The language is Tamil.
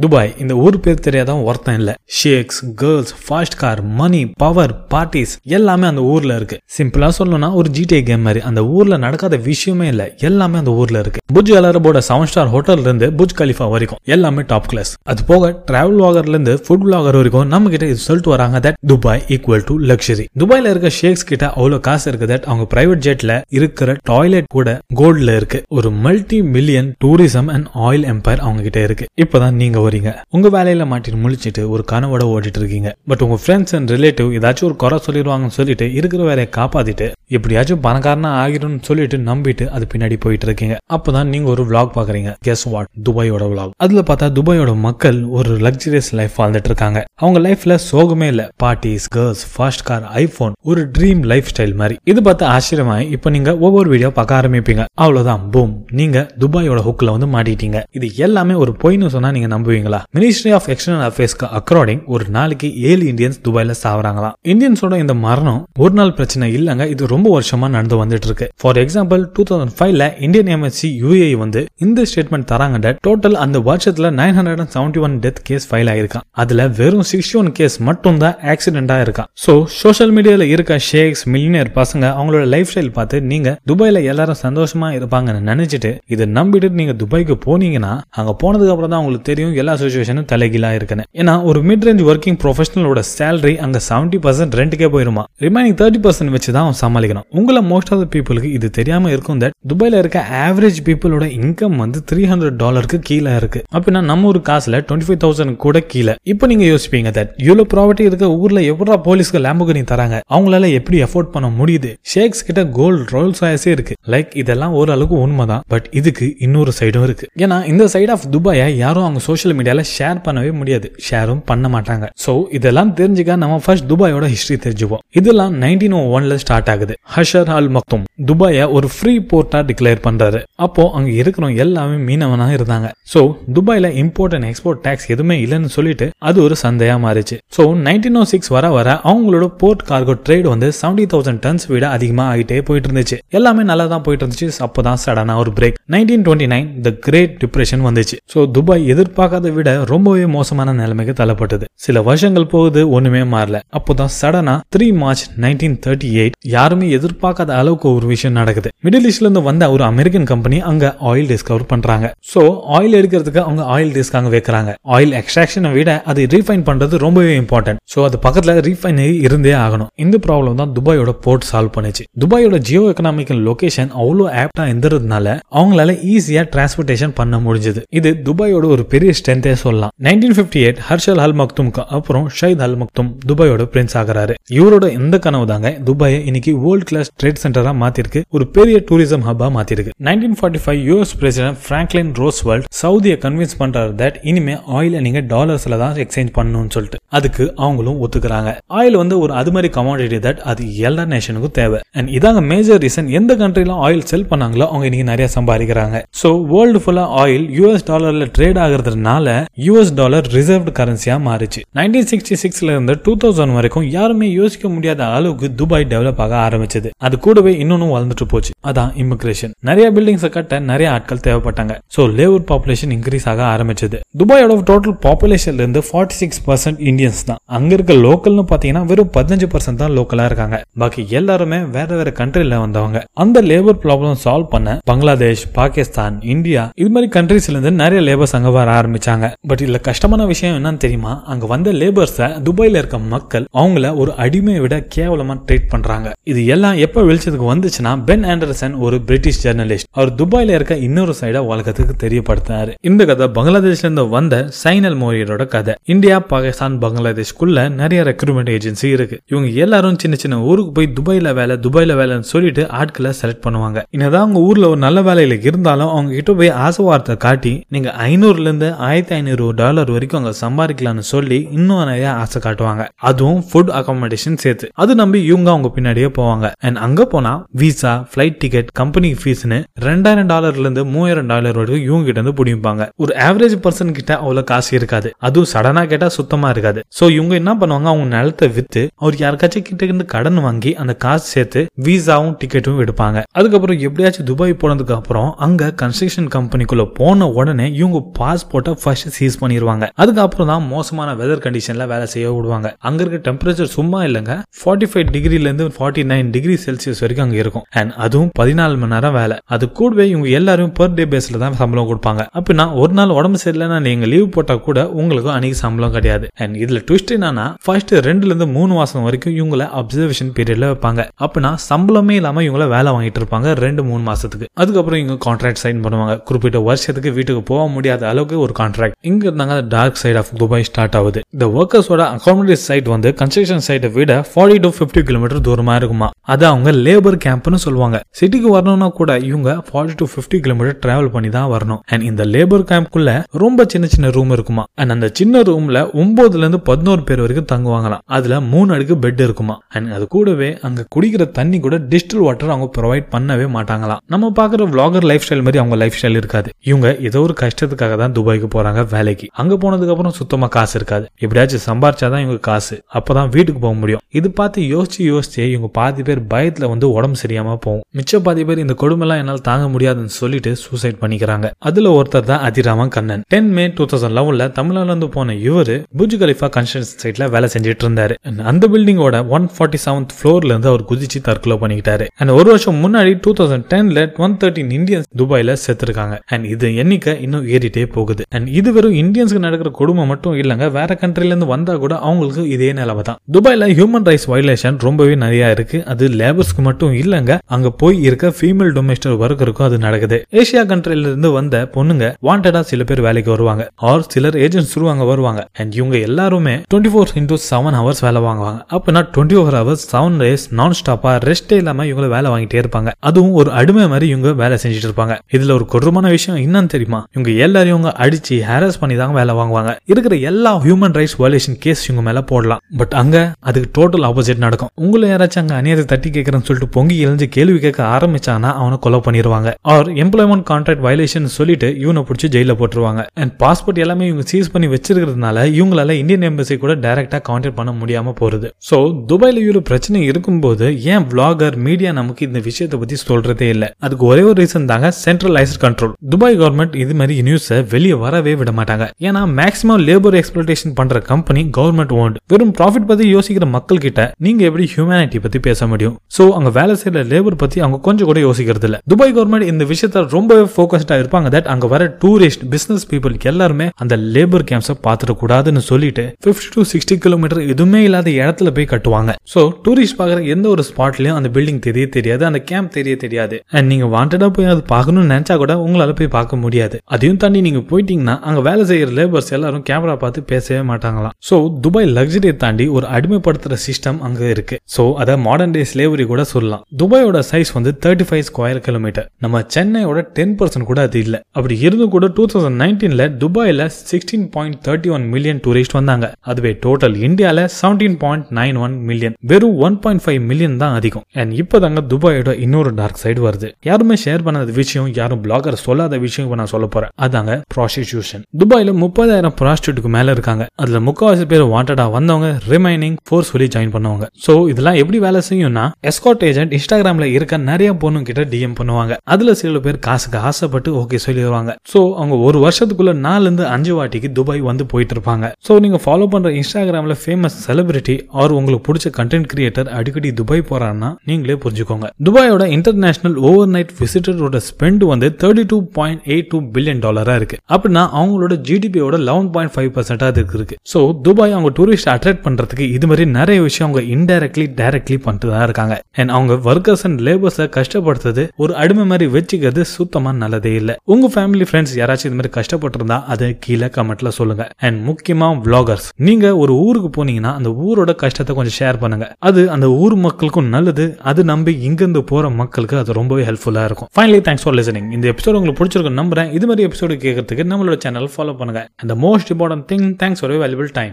துபாய். இந்த ஊர் பேர் தெரியாதான் ஒருத்தன் இல்ல. Sheikhs girls fast car money power parties எல்லாமே அந்த ஊர்ல இருக்கு. சிம்பிளா சொல்லணும்னா ஒரு ஜிடிஏ கேம் மாதிரி. அந்த ஊர்ல நடக்காத விஷயமே இல்ல. எல்லாமே அந்த ஊர்ல இருக்கு. புஜ் அலரபோட செவன் ஸ்டார் ஹோட்டல்ல இருந்து புஜ் கலிஃபா வரைக்கும் எல்லாமே டாப் கிளாஸ் அது போக டிராவல் வாகர்ல இருந்து ஃபுட் விளாகர் வரைக்கும் நம்ம கிட்ட இது சொல்லிட்டு வராங்க that Dubai equal to luxury துபாயில இருக்க ஷேக்ஸ் கிட்ட அவ்வளவு காசு இருக்கு தட் அவங்க பிரைவேட் ஜெட்ல இருக்கிற டாய்லெட் கூட கோல்ட்ல இருக்கு. ஒரு multi million tourism and oil empire அவங்க கிட்ட இருக்கு. இப்பதான் நீங்க வரீங்க உங்க வேலையில மாட்டிட்டு முழிச்சிட்டு ஒரு கனவோட ஓடிட்டு இருக்கீங்க. பட் உங்க ஃப்ரெண்ட்ஸ் அண்ட் ரிலேட்டிவ் ஏதாச்சும் ஒரு குறை சொல்லிடுவாங்கன்னு சொல்லிட்டு இருக்கிற வேலையை காப்பாத்திட்டு எப்படியாச்சும் பணக்காரனா ஆகிடும்னு சொல்லிட்டு நம்பிட்டு அது பின்னாடி போயிட்டு இருக்கீங்க. அப்பதான் நீங்க ஒரு விளாக் பாக்குறீங்க கெஸ் வாட் துபாயோட விளாக் அதுல பார்த்தா துபாயோட மக்கள் ஒரு லக்ஸரியஸ் லைஃப் வாழ்ந்துட்டு இருக்காங்க. அவங்க லைஃப்ல சோகமே இல்ல. Parties girls fast car iPhone ஒரு ட்ரீம் லைஃப் ஸ்டைல் மாதிரி. இது பார்த்து ஆச்சரியமாய் இப்ப நீங்க ஒவ்வொரு வீடியோ பார்க்க ஆரம்பிப்பீங்க. அவ்வளவுதான். பூம் நீங்க துபாயோட ஹுக்ல வந்து மாட்டிட்டீங்க. இது எல்லாமே ஒரு பொய்னு சொன்னா நீங்க நம்புவீங்களா மினிஸ்ட்ரி ஆஃப் எக்ஸ்டர்னல் அஃபேர்ஸ்க்கு அக்கார்டிங் ஒரு நாளைக்கு ஏழு இந்தியன்ஸ் துபாயில சாவறாங்களாம். இந்தியன்ஸோட இந்த மரணம் ஒரு நாள் பிரச்சனை இல்லங்க இது ரொம்ப வருஷமா நடந்து வந்துட்டு இருக்கு ஃபார் எக்ஸாம்பிள் டூ தௌசண்ட் ஃபைவ்ல இந்தியன் எம்எஸ்சி யூஏ வந்து இந்த ஸ்டேட்மெண்ட் தராங்க டோட்டல் அந்த வருஷத்துல nine hundred and seventy one death case file ஆயிருக்கான். அதுல வெறும் சிக்ஸ்டி ஒன் கேஸ் மட்டும் தான் ஆக்சிடென்டா இருக்கான் சோ சோஷியல் மீடியால இருக்க ஷேக்ஸ் மில்லியனர் பசங்க அவங்களோட லைஃப் ஸ்டைல் பார்த்து நீங்க துபாயில எல்லாரும் சந்தோஷமா இருப்பாங்கன்னு நினைச்சிட்டு இதை நம்பிட்டு நீங்க துபாய்க்கு போனீங்கன்னா அங்க போனதுக்கு அப்புறம் தான் உங்களுக்கு தெரியும் எல்லா சுச்சுவேஷனும் தலைகீழாக இருக்குன்னு. ஏன்னா ஒரு மிட் ரேஞ்ச் ஒர்க்கிங் ப்ரொஃபஷனலோட சேலரி அங்கே செவன்டி பர்சன்ட் ரெண்டுக்கே போயிருமா? ரிமைனிங் தேர்ட்டி பர்சன்ட் வச்சு தான் அவன் சமாளிக்கணும். உங்களை மோஸ்ட் ஆஃப் த பீப்புளுக்கு இது தெரியாம இருக்கும் தட் துபாயில இருக்க ஆவரேஜ் பீப்புளோட இன்கம் வந்து த்ரீ ஹண்ட்ரட் டாலருக்கு கீழே இருக்கு. அப்படின்னா நம்ம ஒரு காசுல டுவெண்ட்டி ஃபைவ் தௌசண்ட் கூட கீழே. இப்போ நீங்க யோசிப்பீங்க தட் இவ்வளோ ப்ராப்பர்ட்டி இருக்க ஊர்ல எப்படா போலீஸ்க்கு லேம்புகனி தராங்க? அவங்களால எப்படி எஃபோர்ட் பண்ண முடியுது? ஷேக்ஸ் கிட்ட கோல்டு ரோல்ஸ் ராயஸே இருக்கு. லைக் இதெல்லாம் ஓரளவுக்கு உண்மைதான். பட் இதுக்கு இன்னொரு சைடும் இருக்கு. ஏன்னா இந்த சைட் ஆஃப் துபாயை யாரும் அவங்க சோஷியல் மீடியால ஷேர் பண்ணவே முடியாது. ஷேரும் பண்ண மாட்டாங்க. சோ இதெல்லாம் தெரிஞ்சுக்க நம்ம ஃபர்ஸ்ட் துபாயோட ஹிஸ்டரி தெரிஞ்சுப்போம். இதெல்லாம் நைன்டீன் ஓ ஒன்ல ஸ்டார்ட் ஆகுது. ஹஷர் அல் மக்தும் துபாயை ஒரு ஃப்ரீ போர்ட்டா டிக்ளேர் பண்றாரு. அப்போ அங்க இருக்கிறவங்க எல்லாமே மீனவனா இருந்தாங்க. சோ துபாயில இம்போர்ட் அண்ட் எக்ஸ்போர்ட் டாக்ஸ் எதுவுமே இல்லைன்னு சொல்லிட்டு அது ஒரு சந்தையா மாறிச்சு. சோ நைன்டீன் ஓ சிக்ஸ் வர வர அவங்களோட போர்ட் கார்கோ ட்ரேட் வந்து செவன்டி தௌசண்ட் டன்ஸ் விட அதிகமா ஆகிட்டே போயிட்டு இருந்துச்சு எல்லாமே நல்லா தான் போயிட்டு இருந்துச்சு அப்போதான் சடனா ஒரு break nineteen twenty nine the great depression வந்துச்சு. சோ துபாய் எதிர்பார்க்காத விட ரொம்பவே மோசமான நிலைமைக்கு தள்ளப்பட்டது. சில வருஷங்கள் போகுது ஒண்ணுமே மாறல. அப்போதான் சடனா three March nineteen thirty eight யாருமே எதிர்பார்க்காத அளவுக்கு ஒரு விஷயம் நடக்குது. மிடில் ஈஸ்ட்ல இருந்து வந்த ஒரு அமெரிக்கன் கம்பெனி அங்க ஆயில் டிஸ்கவர் பண்றாங்க. சோ ஆயில் எடுக்கிறதுக்கு அவங்க ஆயில் டிஸ்க் அங்க வைக்கிறாங்க. ஆயில் எக்ஸ்ட்ராக்ஷனை விட அதை ரீஃபைன் பண்றது ரொம்பவே இம்பார்ட்டன்ட் சோ அது பக்கத்துல ரீஃபைனரி இருந்தே ஆகணும். இந்த ப்ராப்ளம் தான் துபாயோட போர்ட் சால்வ் பண்ணுச்சு. துபாயோட ஜியோ எக்கனாமிக்கல் லொகேஷன் அவ்வளோ ஆப்டா இருந்ததுனால அவங்களால ஈஸியா டிரான்ஸ்போர்டேஷன் பண்ண முடிஞ்சது. இது துபாயோட ஒரு பெரிய ஸ்ட்ரென்த்தே சொல்லலாம். Nineteen fifty eight Rashid al மக்தும்க்கு அப்புறம் ஷைத் அல் மக்தும் துபாயோட பிரின்ஸ் ஆகிறாரு. இவரோட எந்த கனவு தாங்க துபாயை இன்னைக்கு வேர்ல்ட் கிளாஸ் ட்ரேட் சென்டரா மாத்திருக்கு. ஒரு பெரிய டூரிசம் ஹப்பா மாத்திருக்கு. Nineteen forty five US president Franklin Roosevelt சவுதியை convince பண்றாரு தட் இனிமே ஆயில நீங்க டாலர்ஸ்ல தான் எக்ஸ்சேஞ்ச் பண்ணணும்னு சொல்லிட்டு. அதுக்கு அவங்களும் ஒத்துக்கிறாங்க. ஆயில் வந்து ஒரு அது மாதிரி கமாடிட்டி தட் அது எல்லா நேஷனுக்கும் தேவை. அண்ட் இதாங்க மேஜர் ரீசன் எந்த கண்ட்ரில ஆயில் செல் பண்ணாங்களோ அவங்க இன்னைக்கு நிறைய சம்பாதிக்கிறாங்க. சோ வேர்ல்டு ஃபுல்லா ஆயில் யூஎஸ் டாலர்ல ட்ரேட் ஆகுறதுனால யூஎஸ் டாலர் ரிசர்வ் கரன்சியா மாறிச்சு. நைன்டீன் சிக்ஸ்டி சிக்ஸ்ல இருந்து டூ தௌசண்ட் வரைக்கும் யாருமே யோசிக்க முடியாத அளவுக்கு துபாய் டெவலப் ஆக ஆரம்பிச்சது. அது கூடவே இன்னொன்னு வளர்ந்துட்டு போச்சு. அதான் இமிகிரேஷன் நிறைய பில்டிங்ஸ் கட்ட நிறைய ஆட்கள் தேவைப்பட்டாங்க. சோ லேபர் பாப்புலேஷன் இன்க்ரீஸ் ஆக ஆரம்பிச்சது. துபாயோட டோட்டல் பாப்புலேஷன்ல இருந்து ஃபார்ட்டி சிக்ஸ் பர்சன்ட் இந்தியன்ஸ் தான். அங்க இருக்க லோக்கல்னு பாத்தீங்கன்னா வெறும் பதினஞ்சு பர்சன்ட் தான் லோக்கலா இருக்காங்க. பாக்கி எல்லாருமே வேற வேற கண்ட்ரில வந்தவங்க. அந்த லேபர் ப்ராப்ளம் சால்வ் பண்ண பங்களாதேஷ் பாகிஸ்தான் இந்தியா இது மாதிரி கண்ட்ரீஸ்ல இருந்து நிறைய லேபர்ஸ் அங்க வர ஆரம்பிச்சாங்க. பட் இதுல கஷ்டமான விஷயம் என்னன்னு தெரியுமா? அங்க வந்த லேபர்ஸ துபாயில இருக்க மக்கள் அவங்கள ஒரு அடிமையை விட கேவலமா ட்ரீட் பண்றாங்க. இது எல்லாம் எப்ப வெளிச்சத்துக்கு வந்துச்சுன்னா பென் ஆண்டர்சன் ஒரு பிரிட்டிஷ் ஜெர்னலிஸ்ட் அவர் துபாயில இருக்க இன்னொரு சைட உலகத்துக்கு தெரியப்படுத்தினாரு இந்த கதை பங்களாதேஷ்ல இருந்து வந்த சைனல் மோரியரோட கதை. இந்தியா பாகிஸ்தான் பங்களாதேஷ்குள்ள நிறைய ரெக்ரூட்மெண்ட் ஏஜென்சி இருக்கு. இவங்க எல்லாரும் சின்ன சின்ன ஊருக்கு போய் துபாயில வேலை துபாயில வேலைன்னு சொல்லிட்டு ஆட்களை செலக்ட் பண்ணுவாங்க. என்னதான் அவங்க ஊர்ல ஒரு நல்ல வேலையில இருந்தாலும் அவங்க கிட்ட போய் ஆசை வார்த்தை காட்டி நீங்க ஐநூறுல இருந்து ஆயிரத்தி ஐநூறு டாலர் வரைக்கும் அங்க சம்பாதிக்கலாம்னு சொல்லி இன்னும் நிறைய ஆசை காட்டுவாங்க. அதுவும் ஃபுட் அகாமடேஷன் சேர்த்து. அது நம்பி இவங்க அவங்க பின்னாடியே போவாங்க. அண்ட் அங்க போனா விசா ஃபிளைட் டிக்கெட் கம்பெனி ஃபீஸ்னு ரெண்டாயிரம் டாலர்ல இருந்து மூவாயிரம் டாலர் வரைக்கும் இவங்க கிட்ட இருந்து பிடிப்பாங்க. ஒரு ஆவரேஜ் பர்சன் கிட்ட அவ்வளவு காசு இருக்காது. அதுவும் சடனா கேட்டா சுத்தமா இருக்காது. சோ இவங்க என்ன பண்ணுவாங்க? அவங்க நிலத்தை வித்து அவர் யாருக்காச்சும் கிட்ட இருந்து கடன் வாங்கி அந்த காசு சேர்த்து விசாவும் டிக்கெட்டும் எடுப்பாங்க. அதுக்கப்புறம் எப்படியாச்சும் துபாய் போனதுக்கு அப்புறம் அங்க கன்ஸ்ட்ரக்ஷன் கம்பெனிக்குள்ள போன உடனே இவங்க பாஸ்போர்ட்டை ஃபர்ஸ்ட் சீஸ் பண்ணிடுவாங்க அதுக்கப்புறம் தான் மோசமான வெதர் கண்டிஷன்ல வேலை செய்ய விடுவாங்க. அங்க இருக்க டெம்பரேச்சர் சும்மா இல்லைங்க. ஃபார்ட்டி ஃபைவ் டிகிரில இருந்து ஃபார்ட்டி நைன் டிகிரி செல்சியஸ் வரைக்கும் அங்க இருக்கும். அண்ட் அதுவும் பதினாலு மணி நேரம் வேலை. அது கூடவே இவங்க எல்லாரும் பெர் டே பேஸ்ல தான் சம்பளம் கொடுப்பாங்க. அப்படின்னா ஒரு நாள் உடம்பு சரியில்லைன்னா நீங்க லீவ் போட்டா கூட உங்களுக்கு அன்னைக்கு சம்பளம் கிடையாது. அண்ட் இதுல ட்விஸ்ட் என்னன்னா ஃபர்ஸ்ட் ரெண்டுல இருந்து மூணு மாசம் வரைக்கும் இவங்கள அப்சர்வேஷன் பீரியட்ல வைப்பாங்க. அப்படின்னா சம்பளமே இல்லாம இவங்கள வேலை வாங்கிட்டு இருப்பாங்க ரெண்டு மூணு மாசத்துக்கு. அதுக்கப்புறம் இவங்க கான்ட்ராக்ட் சைன் பண்ணுவாங்க. குறிப்பிட்ட வருஷத்துக்கு வீட்டுக்கு போக முடியாத அளவுக்கு ஒரு கான்ட்ராக்ட் இங்க இருந்தாங்க dark side of Dubai start ஆகுது. இந்த ஒர்க்கர்ஸோட அகாமடேஷன் சைட் வந்து கன்ஸ்ட்ரக்ஷன் சைட்டை விட ஃபார்ட்டி டு ஃபிஃப்டி கிலோமீட்டர் தூரமா இருக்குமா? அது அவங்க லேபர் கேம்ப்னு சொல்லுவாங்க. சிட்டிக்கு வரணும்னா கூட இவங்க forty to fifty kilometre travel பண்ணி தான் வரணும். அண்ட் இந்த லேபர் கேம்ப்குள்ள ரொம்ப சின்ன சின்ன ரூம் இருக்குமா? அண்ட் அந்த சின்ன ரூம்ல ஒன்பதுல இருந்து பதினோரு பேர் வரைக்கும் தங்குவாங்களாம். அதுல மூணு அடுக்கு பெட் இருக்குமா? அண்ட் அது கூடவே அங்க குடிக்கிற தண்ணி கூட டிஸ்டில் வாட்டர் அவங்க ப்ரொவைட் பண்ணவே மாட்டாங்களாம். நம்ம பாக்குற விளாகர் லைஃப் ஸ்டைல் மாதிரி அவங்க லைஃப் ஸ்டைல் இருக்காது. இவங்க ஏதோ ஒரு கஷ்டத்துக்காக தான் துபாய்க்கு போறாங்க. வேலைக்கு. அங்க போனதுக்கு அப்புறம் சுத்தமா காசு இருக்காது. எப்படியாச்சும் சம்பாரிச்சாதான் இவங்க காசு. அப்பதான் வீட்டுக்கு போக முடியும். இது பார்த்து யோசிச்சு யோசிச்சு இவங்க பாதி பேர் பயத்துல வந்து உடம்பு சரியாம போகும். மிச்ச பாதி பேர் இந்த கொடுமைலாம் என்னால் தாங்க முடியாதுன்னு சொல்லிட்டு சூசைட் பண்ணிக்கிறாங்க. அதுல ஒருத்தர் தான் Athiraman Kannan. Ten May two thousand லெவன்ல தமிழ்நாடுல இருந்து போன இவரு புஜ் கலிஃபா கன்ஸ்ட்ரக்ஷன் சைட்ல வேலை செஞ்சுட்டு இருந்தாரு. அந்த பில்டிங்கோட ஒன் ஃபார்ட்டி செவன்த் ஃப்ளோர்ல இருந்து அவர் குதிச்சு தற்கொலை பண்ணிக்கிட்டாரு. அண்ட் ஒரு வருஷம் முன்னாடி டூ தௌசண்ட் டென்ல ஒன் தேர்ட்டின் இந்தியன்ஸ் துபாயில செத்துருக்காங்க. அண்ட் இது எண்ணிக்கை இன்னும் ஏறிட்டே போகுது. அண்ட் இது வெறும் இந்தியன்ஸ்க்கு நடக்கிற கொடுமை மட்டும் இல்லைங்க. வேற கண்ட்ரிலேருந்து வந்தால் வந்தா கூட அவங்களுக்கு இதே நிலவை தான் துபாயில ஹியூமன் ரைட்ஸ் வயலேஷன் ரொம்பவே நிறைய இருக்கு. அது லேபர்ஸ்க்கு மட்டும் இல்லைங்க. அங்க போய் இருக்க ஃபீமேல் டொமேஸ்டர் ஒர்க்கருக்கும் அது நடக்குது. ஏசியா கண்ட்ரில இருந்து வந்த பொண்ணுங்க வாண்டடா சில பேர் வேலைக்கு வருவாங்க. ஆர் சிலர் ஏஜென்ட்ஸ் அங்க வருவாங்க. அண்ட் இவங்க எல்லாருமே twenty four into seven hours வேலை வாங்குவாங்க. அப்படின்னா twenty four hours seven days non ஸ்டாப்பா ரெஸ்டே இல்லாம இவங்க வேலை வாங்கிட்டே இருப்பாங்க. அதுவும் ஒரு அடிமை மாதிரி இவங்க வேலை செஞ்சுட்டு இருப்பாங்க. இதுல ஒரு கொடூரமான விஷயம் என்னன்னு தெரியுமா? இவங்க எல்லாரையும் இவங்க அடிச்சு ஹேரஸ் பண்ணி தான் வேலை வாங்குவாங்க. இருக்கிற எல்லா ஹியூமன் ரைட்ஸ் வயலேஷன் கேஸ் இவங்க மேல போடலாம். பட் அங்க அதுக்கு டோட்டல் ஆப்போசிட் நடக்கும். உங்களை யாராச்சும் அங்க அநியாயத்தை தட்டி கேட்கறேன்னு சொல்லிட்டு பொங்கி எழுந்து கேள்வி கேட்க ஆரம்பிச்சாங்கன்னா அவனை கொலை பண்ணிடுவாங்க அவர் எம்ப்ளாய்மெண்ட் கான்ட்ராக்ட் வயலேஷன் சொல்லிட்டு இவனை பிடிச்சி ஜெயில போட்டுருவாங்க. அண்ட் பாஸ்போர்ட் எல்லாமே இவங்க சீஸ் பண்ணி வச்சிருக்கிறதுனால இவங்களால இந்தியன் எம்பசி கூட டைரக்டா கான்டாக்ட் பண்ண முடியாம போறது. சோ துபாயில இவ்வளவு பிரச்சனை இருக்கும்போது ஏன் vlogger மீடியா நமக்கு இந்த விஷயத்தை பத்தி சொல்றதே இல்ல? அதுக்கு ஒரே ஒரு ரீசன் தாங்க சென்ட்ரலைஸ்ட் கண்ட்ரோல் துபாய் கவர்மெண்ட் இது மாதிரி நியூஸை வெளியே வரவே விட மாட்டாங்க ஏன்னா மேக்ஸிமம் லேபர் எக்ஸ்பிளேஷன் பண்ற கம்பெனி கவர்மெண்ட் ஓன்ட் வெறும் ப்ராஃபிட் பத்தி யோசிக்கிற மக்கள் கிட்ட நீங்க எப்படி ஹியூமனிட்டி பத்தி பேச முடியும்? சோ அங்க வேலை செய்யற லேபர் பத்தி அவங்க கொஞ்சம் கூட யோசிக்கிறது இல்ல துபாய் கவர்மெண்ட் இந்த விஷயத்த ரொம்பவே ஃபோக்கஸ்டா இருப்பாங்க. தட் அங்க வர டூரிஸ்ட் பிசினஸ் பீப்புள் எல்லாருமே அந்த லேபர் கேம்ப்ஸை பார்த்துட கூடாதுன்னு சொல்லிட்டு 50 டு சிக்ஸ்டி கிலோமீட்டர் எதுவுமே இல்லாத இடத்துல போய் கட்டுவாங்க. சோ டூரிஸ்ட் பாக்குற எந்த ஒரு ஸ்பாட்லயும் அந்த பில்டிங் தெரிய தெரியாது அந்த கேம்ப் தெரிய தெரியாது. அண்ட் நீங்க வாண்டடா போய் அது பார்க்கணும்னு நினைச்சா கூட உங்களால போய் பார்க்க முடியாது. அதையும் தாண்டி நீங்க போயிட்டீங்கன்னா அங்கே வேலை செய்கிற லேபர்ஸ் எல்லாரும் கேமரா பார்த்து பேசவே மாட்டாங்களாம். ஸோ துபாய் லக்ஸரியை தாண்டி ஒரு அடிமைப்படுத்துகிற சிஸ்டம் அங்கே இருக்கு. ஸோ அதை மாடர்ன் டே ஸ்லேவரி கூட சொல்லலாம். துபாயோட சைஸ் வந்து தேர்ட்டி ஃபைவ் ஸ்கொயர் கிலோமீட்டர் நம்ம சென்னையோட டென் பர்சன்ட் கூட அது இல்லை. அப்படி இருந்தும் கூட டூ தௌசண்ட் நைன்டீன்ல துபாயில் sixteen point thirty one million tourist வந்தாங்க. அதுவே டோட்டல் இந்தியாவில் seventeen point nine one million வெறும் ஒன் பாயிண்ட் ஃபைவ் மில்லியன் தான் அதிகம். அண்ட் இப்போதாங்க துபாயோட இன்னொரு டார்க் சைடு வருது. யாருமே ஷேர் பண்ணாத விஷயம் யாரும் பிளாகர் சொல்லாத விஷயம் நான் சொல்ல போறேன். அதாங்க ப்ராஸ்டிடியூஷன் துபாயில முப்பதாயிரம் ப்ராஸ்டியூட்டுக்கு மேல இருக்காங்க. அதுல முக்காவாசி பேர் வாண்டடா வந்தவங்க ரிமைனிங் ஃபோர்ஸ்ஃபுல்லி ஜாயின் பண்ணுவாங்க. சோ இதெல்லாம் எப்படி வேலை செய்யும்னா எஸ்காட் ஏஜென்ட் இன்ஸ்டாகிராம்ல இருக்க நிறைய பொண்ணு கிட்ட டிஎம் பண்ணுவாங்க. அதுல சில பேர் காசுக்கு ஆசைப்பட்டு ஓகே சொல்லிடுவாங்க சோ அவங்க ஒரு வருஷத்துக்குள்ள நாலுல இருந்து அஞ்சு வாட்டிக்கு துபாய் வந்து போயிட்டு இருப்பாங்க சோ நீங்க ஃபாலோ பண்ற இன்ஸ்டாகிராம்ல ஃபேமஸ் செலிபிரிட்டி ஆர் உங்களுக்கு பிடிச்ச கண்டென்ட் கிரியேட்டர் அடிக்கடி துபாய் போறாருன்னா நீங்களே புரிஞ்சுக்கோங்க. துபாயோட இன்டர்நேஷனல் ஓவர் நைட் விசிட்டரோட ஸ்பெண்ட் வந்து thirty two point eight two billion டாலரா இருக்கு. அப்படின்னா அவங்களோட ஜிடிபியோட லெவன் பாயிண்ட் ஃபைவ் பர்சன்டா அதுக்கு இருக்கு. ஸோ துபாய் அவங்க டூரிஸ்ட் அட்ராக்ட் பண்ணுறதுக்கு இது மாதிரி நிறைய விஷயம் அவங்க இன்டெரக்ட்லி டைரக்ட்லி பண்ணிட்டு தான் இருக்காங்க. அண்ட் அவங்க ஒர்க்கர்ஸ் அண்ட் லேபர்ஸை கஷ்டப்படுத்துறது ஒரு அடிமை மாதிரி வச்சுக்கிறது சுத்தமாக நல்லதே இல்லை. உங்க ஃபேமிலி ஃப்ரெண்ட்ஸ் யாராச்சும் இது மாதிரி கஷ்டப்பட்டிருந்தா அதை கீழே கமெண்ட்ல சொல்லுங்க. அண்ட் முக்கியமாக விளாகர்ஸ் நீங்க ஒரு ஊருக்கு போனீங்கன்னா அந்த ஊரோட கஷ்டத்தை கொஞ்சம் ஷேர் பண்ணுங்க. அது அந்த ஊர் மக்களுக்கும் நல்லது அது நம்பி இங்கிருந்து போற மக்களுக்கு அது ரொம்பவே ஹெல்ப்ஃபுல்லாக இருக்கும். ஃபைனலி தேங்க்ஸ் ஃபார் லிசனிங் இந்த எபிசோட் உங்களுக்கு பிடிச்சிருக்கும் நம்புறேன். இது மாதிரி எபிசோடு கேட்கறதுக்கு நம்மளோட சேனல் ஃபாலோ பண்ணுங்க. அந்த most important thing thanks for valuable time